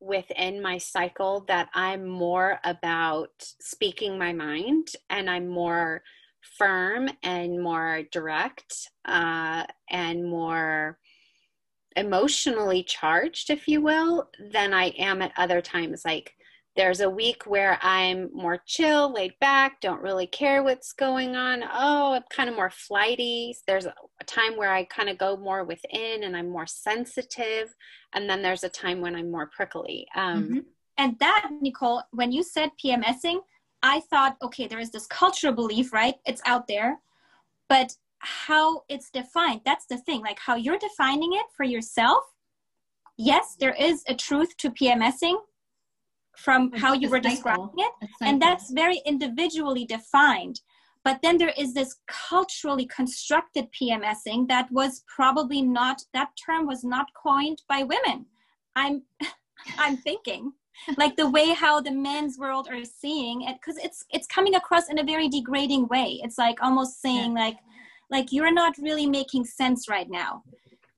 within my cycle that I'm more about speaking my mind and I'm more firm and more direct uh, and more emotionally charged, if you will, than I am at other times. Like there's a week where I'm more chill, laid back, don't really care what's going on. Oh, I'm kind of more flighty. There's time where I kind of go more within and I'm more sensitive. And then there's a time when I'm more prickly. Um, mm-hmm. And that, Nicole, when you said PMSing, I thought, okay, there is this cultural belief, right? It's out there. But how it's defined. That's the thing, like how you're defining it for yourself. Yes, there is a truth to PMSing from it's how you were cycle. describing it, and that's very individually defined. But then there is this culturally constructed PMSing that was probably not, that term was not coined by women. I'm, I'm thinking. like the way how the men's world are seeing it because it's it's coming across in a very degrading way it's like almost saying yeah. like like you're not really making sense right now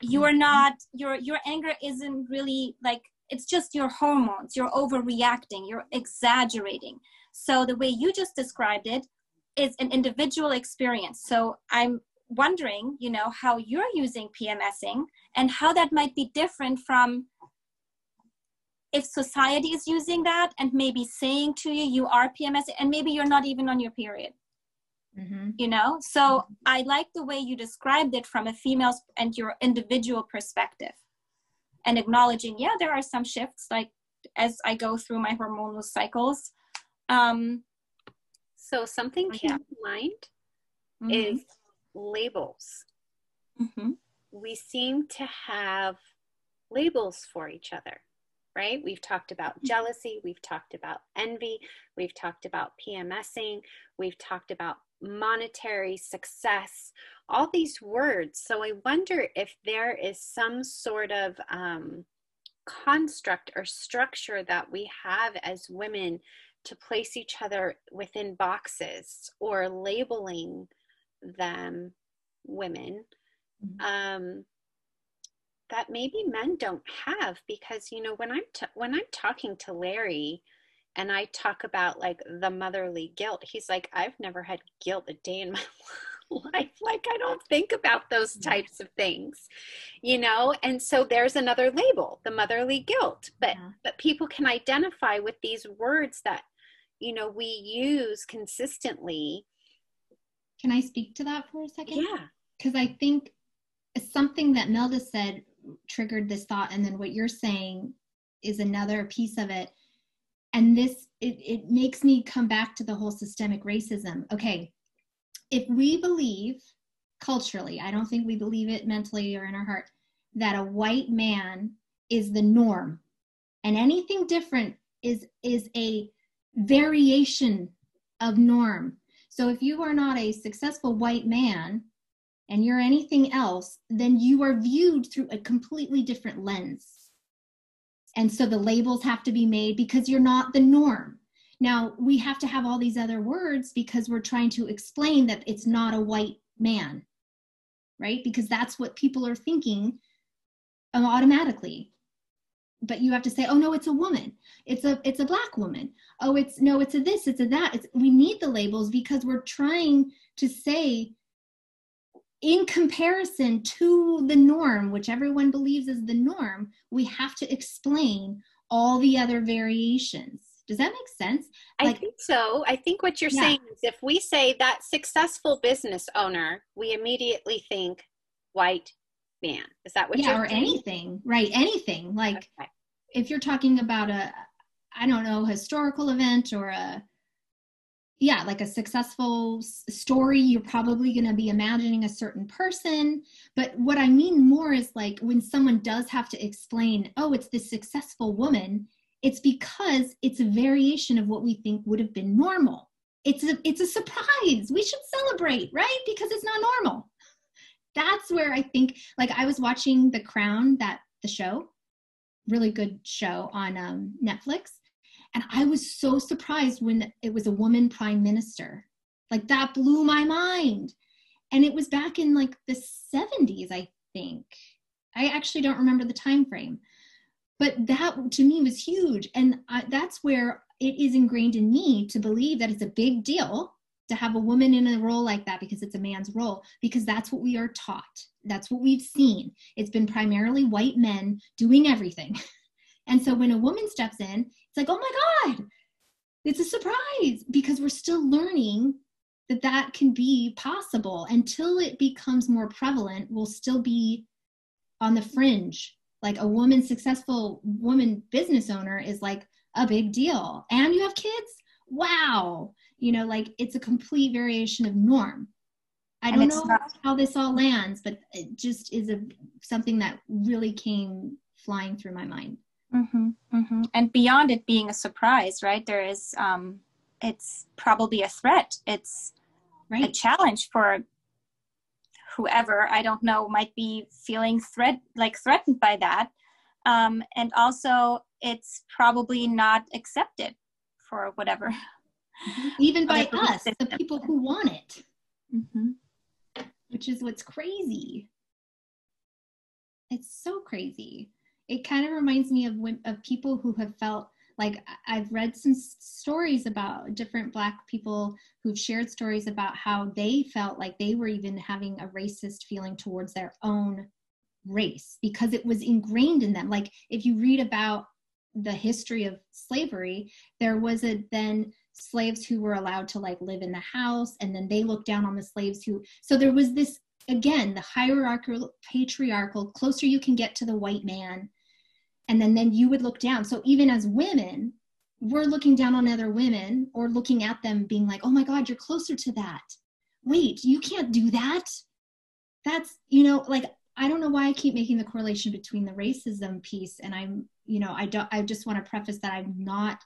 you are mm-hmm. not your your anger isn't really like it's just your hormones you're overreacting you're exaggerating so the way you just described it is an individual experience so i'm wondering you know how you're using pmsing and how that might be different from if society is using that and maybe saying to you you are pms and maybe you're not even on your period mm-hmm. you know so mm-hmm. i like the way you described it from a female's and your individual perspective and acknowledging yeah there are some shifts like as i go through my hormonal cycles um so something came yeah. to mind mm-hmm. is labels mm-hmm. we seem to have labels for each other right? We've talked about mm-hmm. jealousy, we've talked about envy, we've talked about PMSing, we've talked about monetary success, all these words. So I wonder if there is some sort of um, construct or structure that we have as women to place each other within boxes or labeling them women. Mm-hmm. Um, that maybe men don't have because you know when i'm t- when i'm talking to larry and i talk about like the motherly guilt he's like i've never had guilt a day in my life like i don't think about those mm-hmm. types of things you know and so there's another label the motherly guilt but yeah. but people can identify with these words that you know we use consistently. Can i speak to that for a second? Yeah. Because i think something that melda said triggered this thought and then what you're saying is another piece of it. And this it, it makes me come back to the whole systemic racism. Okay if we believe culturally i don't think we believe it mentally or in our heart that a white man is the norm and anything different is is a variation of norm so if you are not a successful white man and you're anything else, then you are viewed through a completely different lens. And so the labels have to be made because you're not the norm. Now, we have to have all these other words because we're trying to explain that it's not a white man, right? Because that's what people are thinking automatically. But you have to say, oh no, it's a woman. It's a it's a black woman. Oh, it's no, it's a this, it's a that. It's we need the labels because we're trying to say in comparison to the norm, which everyone believes is the norm, we have to explain all the other variations. Does that make sense? Like, I think so. I think what you're yeah. saying is if we say that successful business owner, we immediately think white man. Is that what yeah, you're or saying? anything, right? Anything. Like okay. if you're talking about a, I don't know, historical event or a yeah, like a successful story, you're probably going to be imagining a certain person. But what I mean more is like when someone does have to explain, oh, it's this successful woman, it's because it's a variation of what we think would have been normal. It's a it's a surprise. We should celebrate, right? Because it's not normal. That's where I think like I was watching The Crown, that the show, really good show on um, Netflix and I was so surprised when it was a woman prime minister. Like that blew my mind. And it was back in like the 70s, I think. I actually don't remember the time frame. But that to me was huge. And I, that's where it is ingrained in me to believe that it's a big deal to have a woman in a role like that because it's a man's role, because that's what we are taught. That's what we've seen. It's been primarily white men doing everything. And so when a woman steps in, it's like, oh my God, it's a surprise because we're still learning that that can be possible. Until it becomes more prevalent, we'll still be on the fringe. Like a woman, successful woman business owner is like a big deal. And you have kids? Wow. You know, like it's a complete variation of norm. I don't know not- how this all lands, but it just is a something that really came flying through my mind. Mm-hmm, mm-hmm. And beyond it being a surprise, right? There is, um, it's probably a threat. It's right. a challenge for whoever I don't know might be feeling threat like threatened by that. Um, and also, it's probably not accepted for whatever even by us the people who want it. Mm-hmm. which is what's crazy. It's so crazy. It kind of reminds me of of people who have felt like I've read some stories about different black people who've shared stories about how they felt like they were even having a racist feeling towards their own race because it was ingrained in them. Like if you read about the history of slavery there was a then slaves who were allowed to like live in the house and then they looked down on the slaves who so there was this again the hierarchical patriarchal closer you can get to the white man and then then you would look down. So even as women we're looking down on other women or looking at them being like oh my god you're closer to that. Wait you can't do that. That's you know like i don't know why i keep making the correlation between the racism piece and i'm you know i don't i just want to preface that i'm not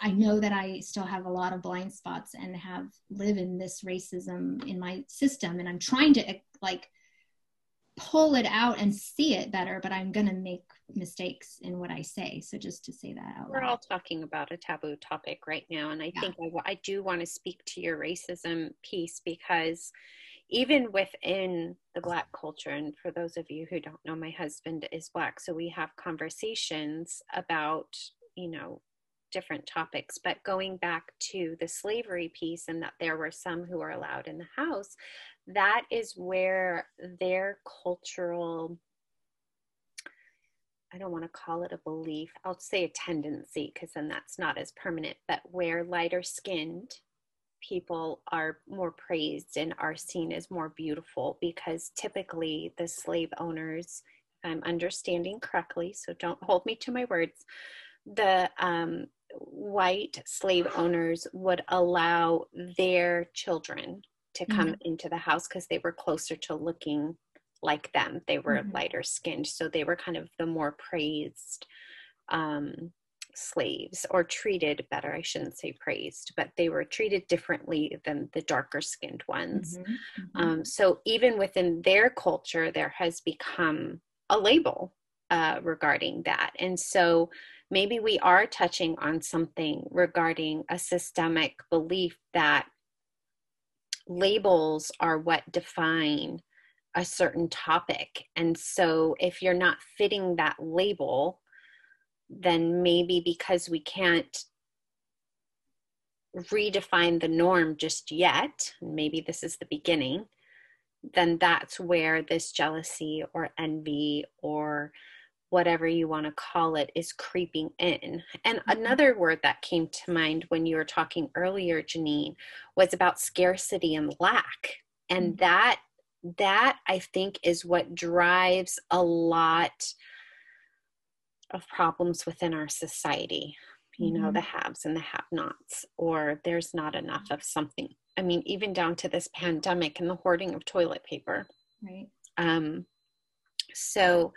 i know that i still have a lot of blind spots and have live in this racism in my system and i'm trying to like pull it out and see it better but i'm going to make mistakes in what I say. So just to say that We're all talking about a taboo topic right now. And I yeah. think I, I do want to speak to your racism piece because even within the Black culture, and for those of you who don't know, my husband is Black. So we have conversations about, you know, different topics. But going back to the slavery piece and that there were some who were allowed in the house, that is where their cultural I don't want to call it a belief, I'll say a tendency because then that's not as permanent, but where lighter skinned people are more praised and are seen as more beautiful because typically the slave owners, if I'm understanding correctly, so don't hold me to my words, the um, white slave owners would allow their children to come mm-hmm. into the house because they were closer to looking like them. They were mm-hmm. lighter skinned, so they were kind of the more praised um, slaves or treated better. I shouldn't say praised, but they were treated differently than the darker skinned ones. Mm-hmm. Mm-hmm. Um, so even within their culture, there has become a label uh, regarding that. And so maybe we are touching on something regarding a systemic belief that labels are what define a certain topic. And so if you're not fitting that label, then maybe because we can't redefine the norm just yet, maybe this is the beginning, then that's where this jealousy or envy or whatever you want to call it is creeping in. And mm-hmm. another word that came to mind when you were talking earlier, Janine, was about scarcity and lack. And mm-hmm. that that I think is what drives a lot of problems within our society. You know, mm-hmm. the haves and the have nots, or there's not enough of something. I mean, even down to this pandemic and the hoarding of toilet paper. Right. Um, so,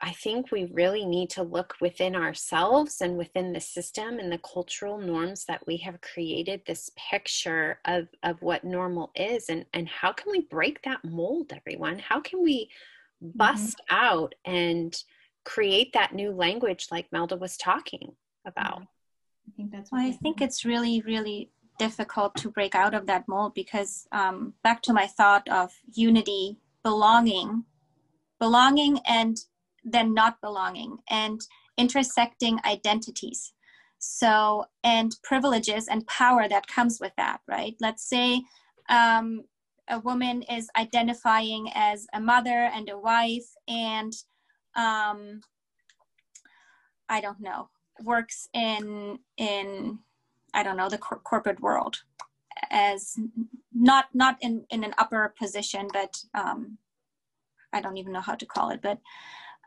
I think we really need to look within ourselves and within the system and the cultural norms that we have created this picture of, of what normal is and, and how can we break that mold, everyone? How can we mm-hmm. bust mm-hmm. out and create that new language like Melda was talking about? I think that's well, I think it's really, really difficult to break out of that mold because um, back to my thought of unity, belonging, belonging and then not belonging and intersecting identities. So and privileges and power that comes with that right? Let's say um, a woman is identifying as a mother and a wife and um, i don't know works in in i don't know the cor- corporate world as not not in in an upper position but um, I don't even know how to call it, but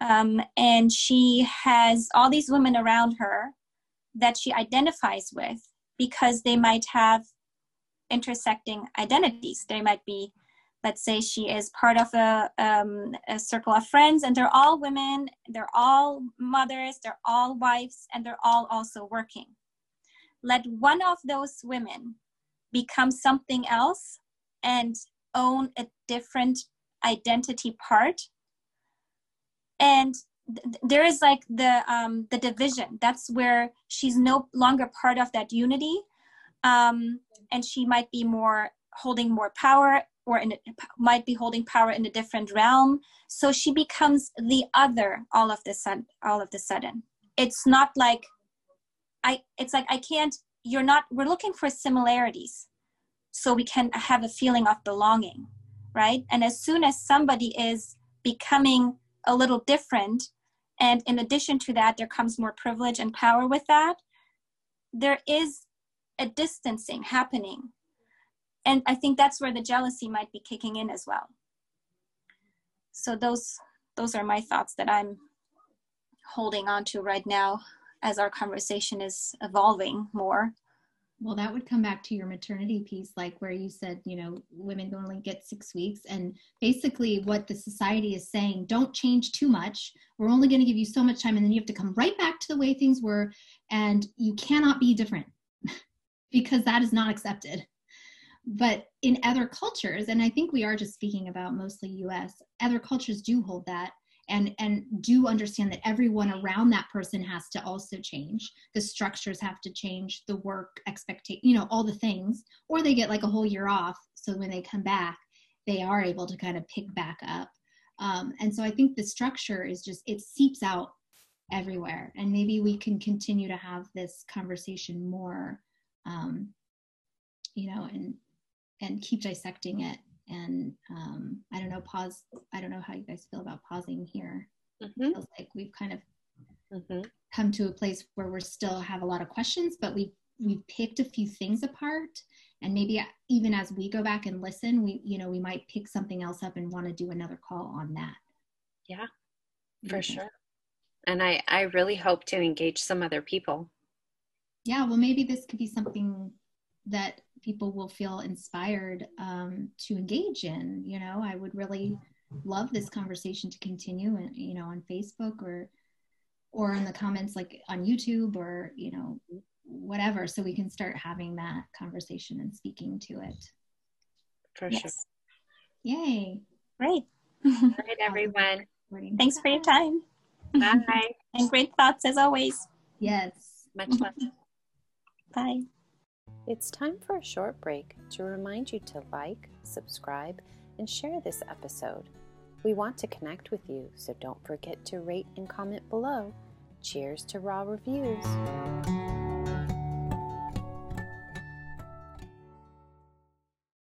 um, and she has all these women around her that she identifies with because they might have intersecting identities. They might be, let's say, she is part of a, um, a circle of friends, and they're all women, they're all mothers, they're all wives, and they're all also working. Let one of those women become something else and own a different identity part and there is like the um, the division. That's where she's no longer part of that unity, um, and she might be more holding more power, or in, might be holding power in a different realm. So she becomes the other all of the sudden. All of the sudden, it's not like I. It's like I can't. You're not. We're looking for similarities, so we can have a feeling of belonging, right? And as soon as somebody is becoming a little different. And in addition to that, there comes more privilege and power with that. There is a distancing happening. And I think that's where the jealousy might be kicking in as well. So those those are my thoughts that I'm holding on to right now as our conversation is evolving more. Well, that would come back to your maternity piece, like where you said, you know, women only get six weeks. And basically, what the society is saying, don't change too much. We're only going to give you so much time. And then you have to come right back to the way things were. And you cannot be different because that is not accepted. But in other cultures, and I think we are just speaking about mostly US, other cultures do hold that and and do understand that everyone around that person has to also change. The structures have to change the work expectation you know all the things or they get like a whole year off so when they come back they are able to kind of pick back up. Um, and so i think the structure is just it seeps out everywhere and maybe we can continue to have this conversation more um, you know and and keep dissecting it and um, I don't know, pause. I don't know how you guys feel about pausing here. Mm-hmm. It feels like we've kind of mm-hmm. come to a place where we're still have a lot of questions, but we we've picked a few things apart, and maybe even as we go back and listen, we you know we might pick something else up and want to do another call on that. Yeah, for mm-hmm. sure. And I I really hope to engage some other people. Yeah, well, maybe this could be something that people will feel inspired um, to engage in. You know, I would really love this conversation to continue, and you know, on Facebook or or in the comments like on YouTube or you know whatever, so we can start having that conversation and speaking to it. For yes. sure. Yay! Great. All right, everyone. Thanks for your time. Bye. and great thoughts as always. Yes. Much love. Bye. It's time for a short break to remind you to like, subscribe, and share this episode. We want to connect with you, so don't forget to rate and comment below. Cheers to raw reviews.